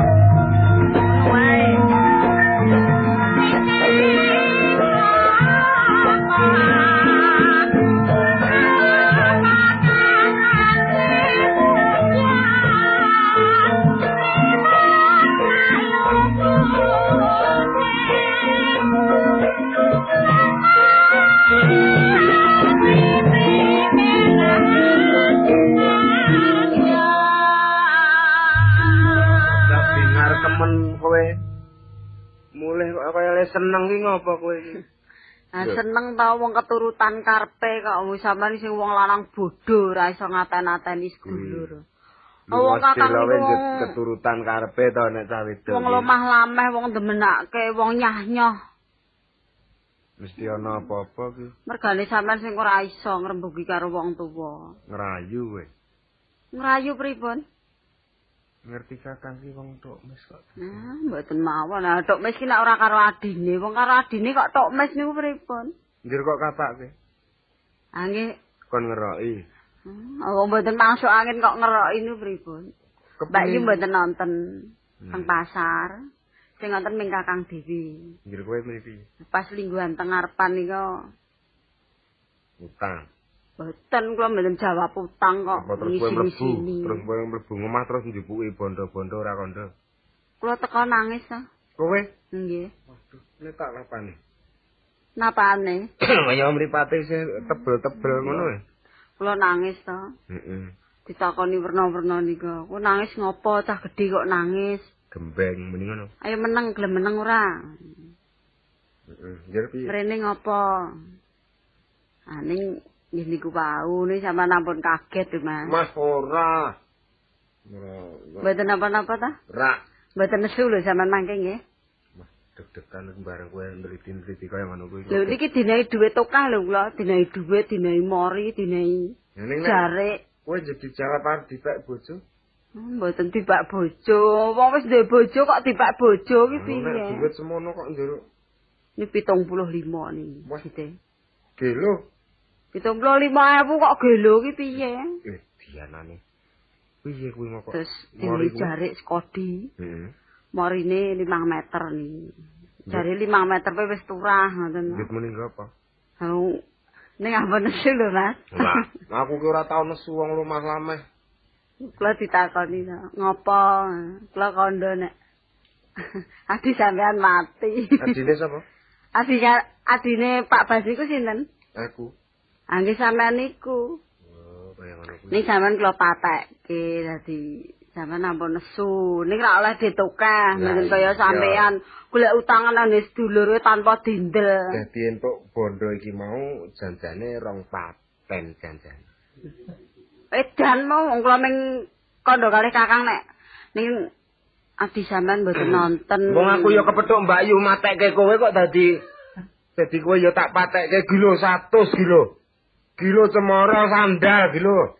Seneng ki ngopo kowe iki? <laughs> Nah, Lho. seneng ta wong keturutan karpe kok wis sampean sing wong lanang bodho ora iso ngaten-ateni sedulur. Oh, wong kakang wong keturutan karepe to nek cah wedok. Wong lemah lameh, wong demenake, wong nyah-nyoh. Mesti ana apa-apa ki Mergane sampean sing ora iso ngrembugi karo wong tuwa. ngrayu kowe. Ngrayu pripun? Ngerti kakang ki wong tok mes kok. Nah, mboten mawon. Nah, tok mes ki nek ora karo adine, wong karo adine kok tok mes niku pripun? Njur kok kapake Ah nggih, kon ngeroki. Hmm, wong mboten masuk angin kok ngeroki niku pripun? Mbak iki mboten nonton teng Hmm. pasar. Sing nonton ming Kakang Dewi. Njur kowe mriki Pas lingguhan teng ngarepan niku utang. Boten kula mboten jawab utang kok. Terus kowe mlebu, terus kowe mlebu ngomah terus njupuki bondo-bondo ora kondo. Kula teko nangis to. Kowe? Nggih. Waduh, nek tak lapane. Napane? Kaya mripate sih tebel-tebel ngono ya. Kula nangis to. Heeh. Ditakoni werna-werna niku. Ku nangis ngopo cah gedhe kok nangis? Gembeng mending ngono. Ayo meneng gelem meneng ora? Heeh. Njur piye? Mrene ngopo? Ah ning nggih niku wau nih sampean ampun kaget Mas. Mas ora. Mboten napa-napa ta? Ora. Mboten nesu lho sampean mangke nggih. Mas deg-degan bareng kowe ndeliti-ndeliti kaya ngono kuwi. Lho niki dinai dhuwit tokah lho kula, dinai dhuwit, dinai mori, dinai nek jarik. kowe jadi jawab arep dipek bojo. Hmm, Mboten tibak bojo. Wong wis duwe bojo kok tibak bojo ki Nek piye? duit semono kok njero Ini 75 nih. Wah. Sithik. gelo. 75.000 kok gelo ki piye? Eh, dianane. Piye kuwi mau kok? Terus kuwi? jarik Skodi. Heeh. Morine 5 meter nih. Jare 5 meter pe wis turah ngoten. Duit muni apa? Hau ning ampun nesu lho, Mas. Lah, aku ki ora tau nesu wong lumah lameh. Kula ditakoni ngopo? Kula kondo nek <laughs> Adi sampean mati. Adine sapa? <laughs> Adi adine Pak Bas iku sinten? Aku. Angge sampean niku. Oh, kaya ngono kuwi. Ning sampean kula patekke dadi sampean ampun nesu. Ning ra oleh ditokah, Lah, mboten kaya sampean golek utangan nang sedulur tanpa dindel. Dadi entuk bondo iki mau janjane rong paten janjane. Edan mau wong kula ming kondo kalih Kakang nek ning adi sampean mboten nonton. Wong aku ya kepethuk Mbak Yu matekke kowe kok dadi dadi kowe ya tak patekke kilo 100 kilo. Kilo cemara sandal kilo.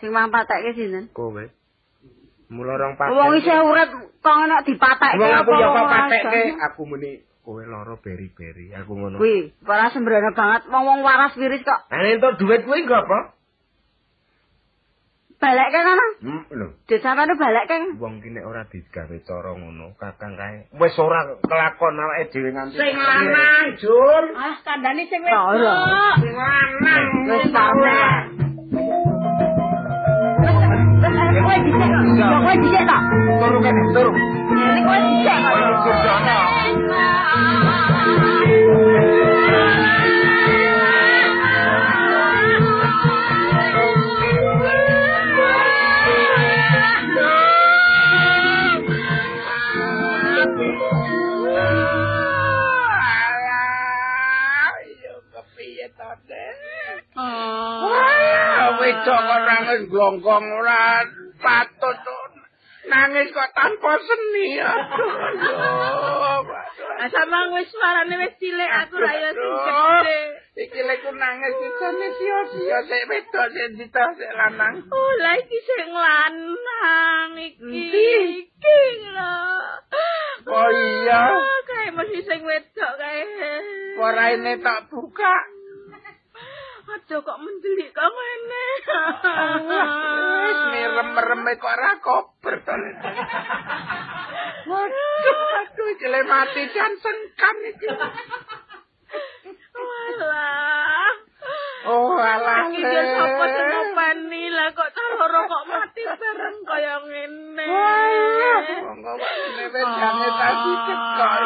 sing mang patekke sinten? Kowe. Mula rong paten. Wong isih urip kok enak dipatekke Wong aku ya kok apa patekke, aku muni kowe lara beri-beri. Aku ngono. Kuwi ora sembrana banget wong-wong waras wiris kok Nah, entuk duit kuwi nggo apa? Balekke kana. Hmm, lho. Dhewe sampeyan balekke. Wong ki nek ora digawe cara ngono, kakang kae wis ora kelakon awake dhewe nganti. Sing lanang, Jul. Ah, kandhane sing wedok. Sing lanang. Wis sampeyan. Kowe kok. Kowe dhisik kok. Turu kene, turu. Ini kowe dhisik kok. Surjana. Wedok kok nangis glonggong ora patut. Nangis kok tanpa seni. Aduh, sama wis marane wis cilik aku ra ya sing gedhe. Iki lek ku nangis iki sia-sia sik wedok sik dita sik lanang. Oh, lah iki sing lanang iki. Iki lho. Oh, iya. Ah, Kae mesti sing wedok kae. Poraine tak buka. Aduh kok mendelik kok ngene. Wis merem-merem kok ora kober to. Waduh, aduh iki le mati jan sengkan iki. Walah. Oh, alah. Iki yo sapa sing ngopeni lah kok cah loro kok mati bareng kaya ngene. Wah, monggo wae wedane tadi cekok.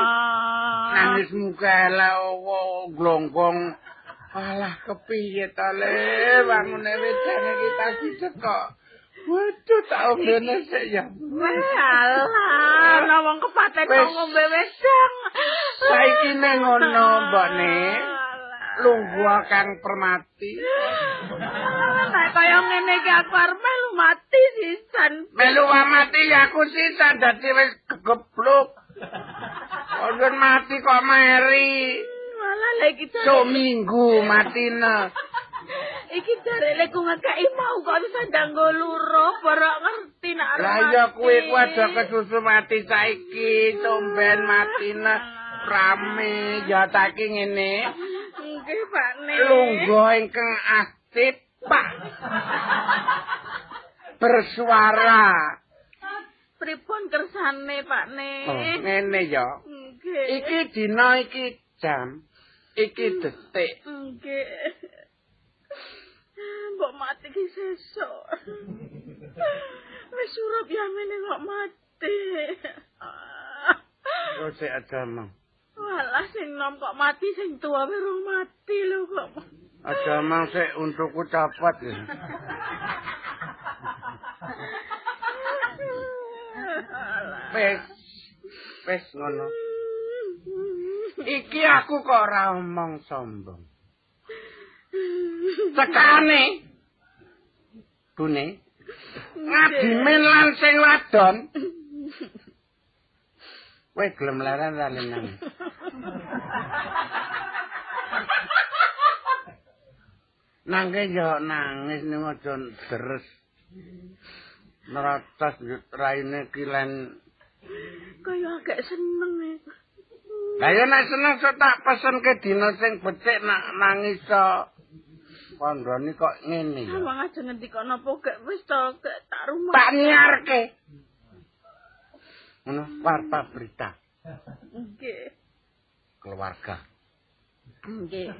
Nangis muka lah oh, glonggong. Alah kepiye to le bangune wedane kita cekok. Waduh, tak ombene sik ya. Walah, ana wong kepaten kok ngombe wedang Mesine ngono, mbokne. Lungguh kang permati. Nek kaya ngene iki aku arep melu mati sisan. Melu mati ya aku sisan dadi wis gegeblok. Ondon mati kok meri. Malah lagi iki So minggu matine. <laughs> iki jarene ku ngekeki mau kok bisa ndanggo luro, barok ngerti arep Lah iya kuwi ku aja kesusu mati saiki, tumben matine rame ya taki ngene. Nggih, Pak Ne. Lungguh ingkang aktif, Pak. Bersuara. Pripun kersane, Pak Ne? Oh, ngene ya. Nggih. Iki dina iki jam, iki detik. Nggih. Mbok mati ki sesuk. Wis surup yamene kok mati. Kok sik mong. Walah sing nom kok mati sing tua baru mati lho kok. Mong sik untukku copot ya. Wis. Wis ngono. Iki aku kok ora omong sombong. Tekane. Bune. Ngadimen lan sing wadon. Kowe gelem leren ra lenang. Nangke yo nangis ning aja deres. Neratas raine kilen. Kaya agak seneng e. Lah yo nek seneng sok tak pesenke dina sing becik nak nangis so. Kandhane kok ngene ya. Awang aja ngendika napa gak wis to gak tak rumah. Tak nyiarke. Ngono warta berita Nggih. keluarga. Nggih.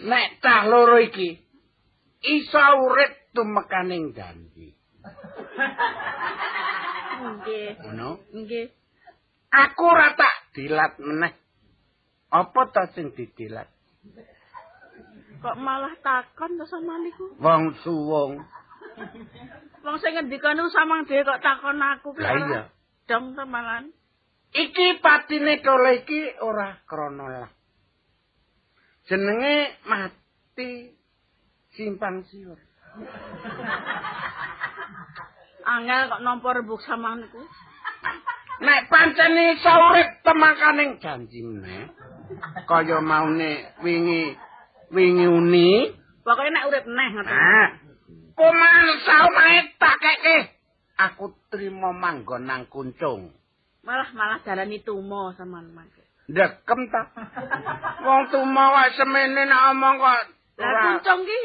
Nek cah loro iki iso urip tumekaning janji. Nggih. Ngono. Nggih. Aku ora tak dilat meneh. Apa to sing didilat? Kok malah takon to sama niku? Wong suwung. Wong sing ngendika niku samang dhewe kok takon aku. Lah iya. Dong temalan. Iki patine kole iki ora krana lah. Jenenge mati simpang siur. Angel kok nampa rembug samang niku. Nek pancen iso urip temakaning janjine. Kaya maune wingi wingi uni. Pokoke nek urip neh ngoten. Nah, kuman saumae tak keke. Aku trimo manggon nang kuncung. Malah malah dalani tumo sampean mangke. Ndekem ta. Wong tumo wae semene nek omong kok Lah kuncung ki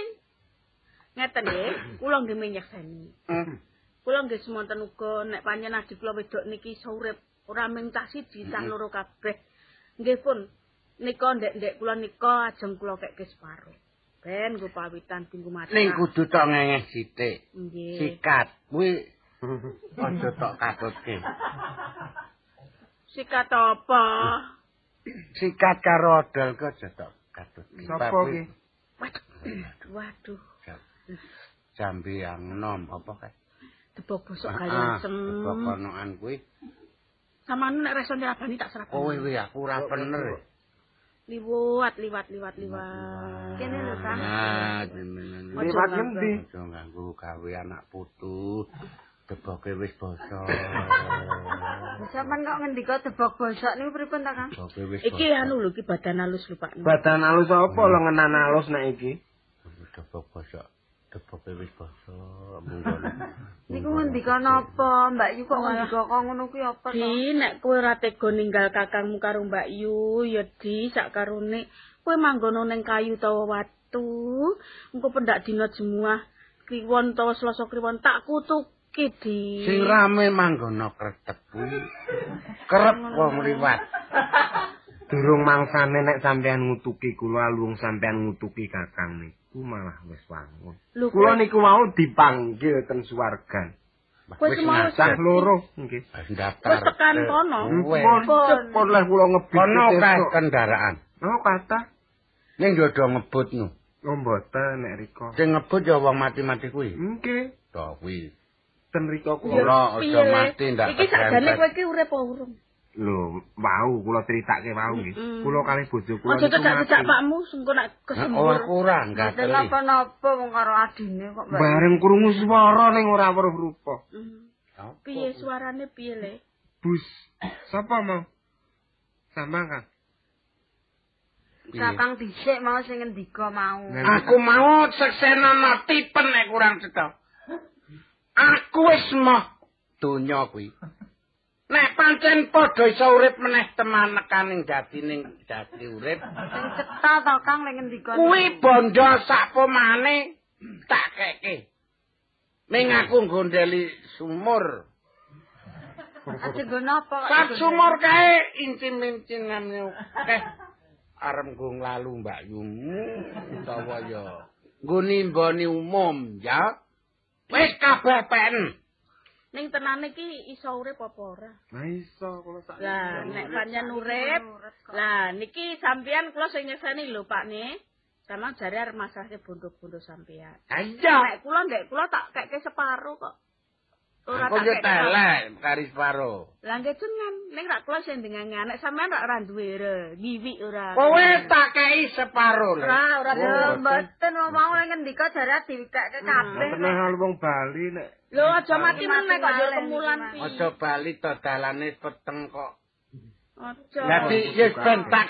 ngeten nggih, kula nggih menyekseni. Hmm. Kula nggih semonten uga nek panjenengan adik kula wedok niki iso urip ora mung cah siji, cah Mm-mm. loro kabeh. Nggih pun nika ndek-ndek kula nika ajeng kula keke separo. Ben nggo pawitan tinggu mati. Ning kudu tok ngengeh sithik. Nggih. Sikat kuwi <laughs> aja tok katutke. Sikat apa? Sikat karo odol kok aja tok katutke. Sapa Tapi- ki? Waduh, waduh. Jambi yang nom apa kae? Debok bosok Ah, kalian sem. Konokan kuwi. Samane nek reso nyerabani tak serap. Kowe kuwi aku ora bener. liwat, liwat, liwat, liwat. Kene lho, Kang. Nah, jenengan. Liwat ganggu. ngendi? Aja ganggu gawe anak putu. Deboke wis basa. Sampeyan kok ngendika debok bosok niku pripun ta, Kang? Deboke wis Iki anu lho, iki badan halus lho, Pak. Badan alus apa lo ngenan alus nek iki? Debok basa. Deboke wis basa. Munggon. <laughs> Niku ngendika napa? Mbak Yu kok ngendika kok ngono kuwi apa to? Di, nek kowe ora tega ninggal kakangmu karo Mbak Yu, ya di sak karone kowe manggono ning kayu utawa watu. Engko pendak dina jemuah kliwon utawa selasa kliwon tak kutuki di. Sing rame manggono kretep kuwi. Kerep wong liwat. Durung mangsane nek sampean ngutuki kula luwung sampean ngutuki kakang niku malah wis wangun. Kula niku mau dipanggil ten suwargan. Kowe Wis Cah loro nggih. wis daftar. Wis tekan kono. Cepon lah kula ngebut. Kono kae kendaraan. Oh kata Ning yo do ngebut nu. Oh mboten nek rika. Sing ngebut ya wong mati-mati kuwi. Nggih, To kuwi. ten rika kula. Aja mati ndak Iki sakjane kowe iki urip apa urung? Lho, wau kula critake wau nggih. Kula kalih bojo kula Aja cedak-cedak mati. pakmu sengko nek Oh, kesembur. aku ora Mboten gateli. napa-napa wong karo adine kok. Bareng krungu swara ning ora weruh rupa. Hmm. Apa? Piye suarane piye le? Bus, sapa mau? Sama kan? Kakang dhisik mau sing ngendika mau. Aku mau seksena tipen nek kurang cetha. Aku wis moh donya kuwi. Nek pancen padha iso urip meneh teman nekaning jatining jati urip, Sing cetha to Kang ning ngendika. kuwi bondo sak pomane tak keke. Ning aku gondeli sumur. Aja nggo napa kok. Sak sumur kae incin-incin ngene akeh. Arep nggo nglalu Mbak Yumu utawa ya nggo nimboni umum ya. Wis kabeh pen. Ning tenane iki iso urip apa ora? Nah iso kula sak. Lah nek pancen urip, lah niki sampean kula sing nyeseni lho Pak ne. Sama jare arep masake bondo-bondo sampean. Ha iya. Nek kula ndek kula tak keke separo kok. Ora yo keke. telek kari separo. Lah nggih jenengan, ning rak kula sing dengenge anek sampean rak ora duwe re, ngiwi ora. Kowe tak kei separo lho. ora ora Oh, duwe. mboten wong mau ngendika jare diwikake kabeh. Teneh hal wong Bali nek Lho aja mati meneh kok yo kemulan malih, pi. Aja bali to dalane peteng kok. Aja. Dadi wis ben tak.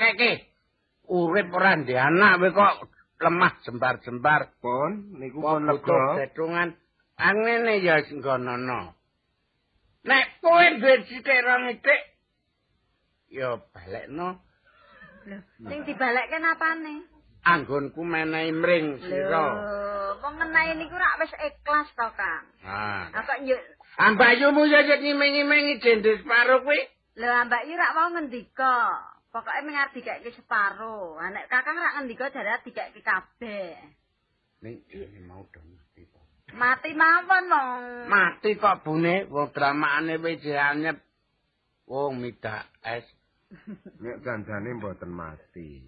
Urip ora ndek anak kowe kok lemah jembar-jembar. pon niku Kok butuh lega. detungan. Angene ya nggonono. Nek kowe duwe sithik rong itik ya balekno Lho, sing dibalekke napane? anggonku menehi mring Lho, sira. wong ngenai niku rak wis ikhlas to, Kang. Ah. Lah kok yo Ambayumu ya jadi ngiming-imingi jendel separo kuwi. Lho, Mbak Yu rak mau ngendika. Pokoke mengar dikeke separo. Ha nek Kakang rak ngendika jare dikeke kabeh. Ning mau dong mati. mawon no. Mati kok bune wong dramaane wis anyep. Wong midak es. <laughs> Nek janjane mboten mati.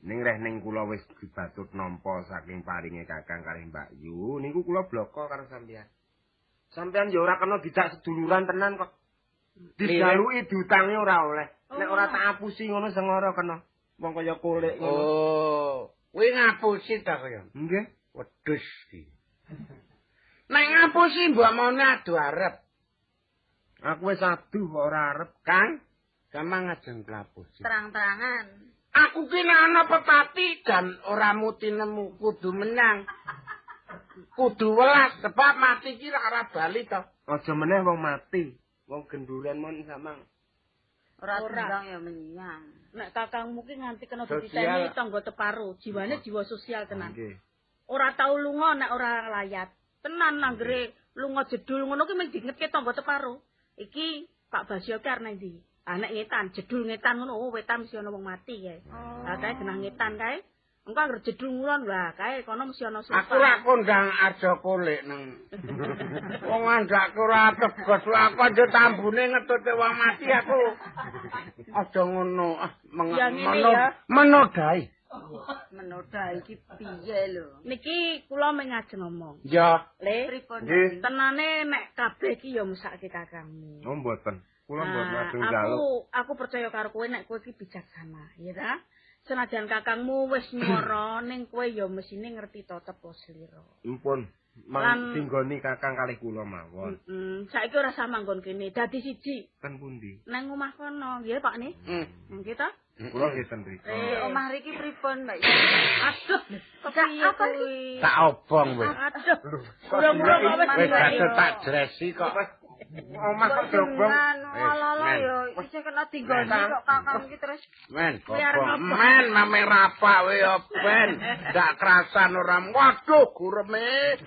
Ning reh ning kula wis dibatut nampa saking paringe Kakang kalih Mbak Yu, niku kula bloko karo sampean. Sampean ya ora kena dijak seduluran tenan kok. Dijaluki diutangi ora oleh. Nek ora tak apusi ngono sengara kena. Wong kaya kulik ngono. Oh, kuwi ngapusi ta kaya. Nggih. Wedhus iki. <laughs> Nek ngapusi mbok maune adu arep, Aku wis kok ora arep. Kang. Gampang ajeng klapusi. Terang-terangan. Aku ki ana pepati dan ora muti nemu kudu menyang. Kudu welas sebab mati ki ora bali to. Aja meneh wong mati. Wong genduren mon samang. Ora tendang ya menyang. Nek kakangmu ki nganti kena dititeni tangga teparo, jiwane jiwa sosial tenan. Ora tau lunga nek ora layat. Tenan nanggere lunga jedul ngono ki mung diingetke tangga teparo. Iki Pak Basyo ki arep ndi? Ah nek ngetan, jedul ngetan ngono, oh wetan mesti ana wong mati kae. Lah kae genah ngetan kae. Engko anggere jedul ngulon, lah kae kono mesti ana sopan. Aku ra kondang aja kulik nang. <laughs> Wong andakku ora tegas aku aja tambune ngetute wong mati aku. <laughs> Aja ngono. Ah, meng- Ya, ngene menodai. <laughs> Menoda iki piye lho? Niki kula mengajeng ngomong. Ya, Le, Pripun? Tenane nek kabeh ki ya mesake kakangmu. Oh mboten. Kula mboten Nah, ajeng aku percaya karo kowe nek kowe iki bijaksana, ya ta? Senajan kakangmu wis <clears throat> nyoro ning kowe ya mesine ngerti tata slira. Impun. Lan- Mang singgoni Kakang kalih kula mawon. Heeh, saiki ora sama nggon kene, dadi siji. Ten pundi? Nang omah kono, nggih Pak ne? Hmm. Nggih ta? Kula nggih ten mriku. Eh, Omah riki pripun, Mbak? Aduh, kepiye apa kuwi? tak obong wis. Aduh. Diwai. kate tak dresi kok. Omah kok Wis, ala-ala ya isih kena tinggoni kok Kakang iki terus Men? Men, mame rapa we ya ben. Ndak kerasan ora. Waduh, gureme.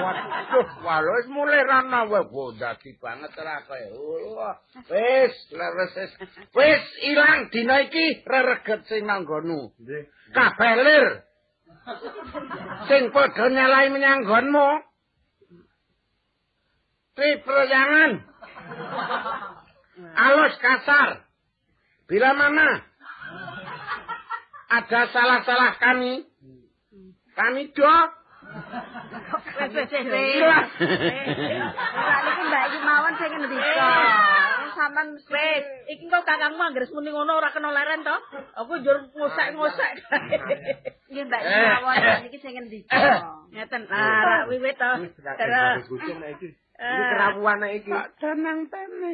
Waduh, walau wis mulai rana we. Wo, dadi banget ora kowe. Wis, leres wis. Wis ilang dina iki rereget sing nanggonmu. Nggih. Kabeh lir. Sing padha nyalai menyang nggonmu. Tri proyangan. Alus kasar. Bila mana ada salah-salah kami, kami dok. Wis. Eh, niki Mbak mawon sing ngendika. iki kok kakangmu anggere muni ngono ora kena leren to? Aku njur ngosek-ngosek. nggih Mbak Eh. Mawon niki sing ngendi? Ngeten. Lah, wiwit to. Terus. Iki. Eh. Iki kerapuan iki. Tak tenang tene.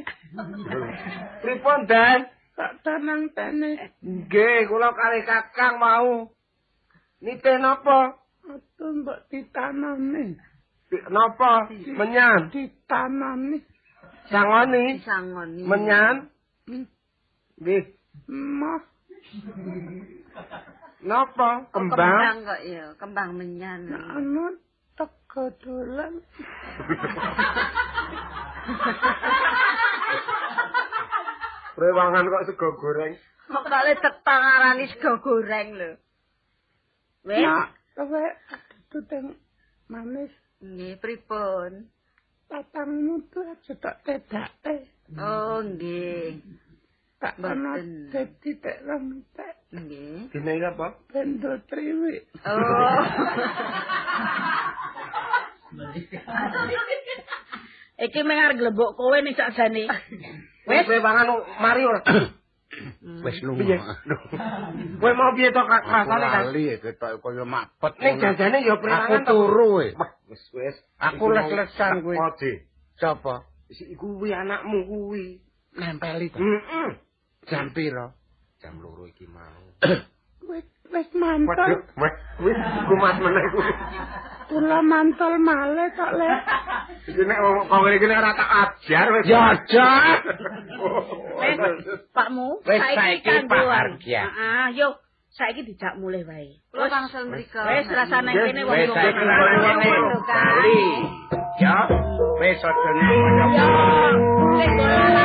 <laughs> Pripun, Dan? Tak tenang tene. Nggih, kula kali Kakang mau. Nite napa? Atuh mbok ditanami. Napa? Menyan. Ditanami. Sangoni. Disangoni. Menyan. Hmm. Nggih. Mah Napa? Kembang. kembang kok ya, kembang menyan. anu teko dolan. Rewangan kok sego goreng. Kok kale tetang arani sego goreng lho. Wis. Nak kowe tuteng manis Nggih, pripun? tatangmu tuh aja tak tedake. Oh, nggih. Tak ana dadi tek rong tek Nggih. Dene iki apa? bendo triwi. Oh. <laughs> <laughs> Iki mung arep glebok kowe nih sakjane. <laughs> Wis rewangan mari ora. Wis Piye? Kowe mau piye to Kak? rasane Kak? lali ketok kaya mapet. Ning jajane ya aku prewangan to. turu. Wah, wis wis. Aku les-lesan kuwi. Ode. Sapa? Isi kuwi anakmu kuwi. Nempeli to. Heeh. Jam piro? Jam loro iki mau. Wis wis mantul. wes wis kumat meneh kuwi. Kula mantul male tok le. Iki nek kowe iki nek ora tak ajar wis. Ya aja. Wis, <laughs> Pakmu, Wis, saiki kanggo Pak. Heeh, yo saiki dijak mulih wae. Kula wangsul mriko. Wis rasane Wis, kene wong Wis saiki Wis, wis, Bali. Ya, wis aja nek sing golek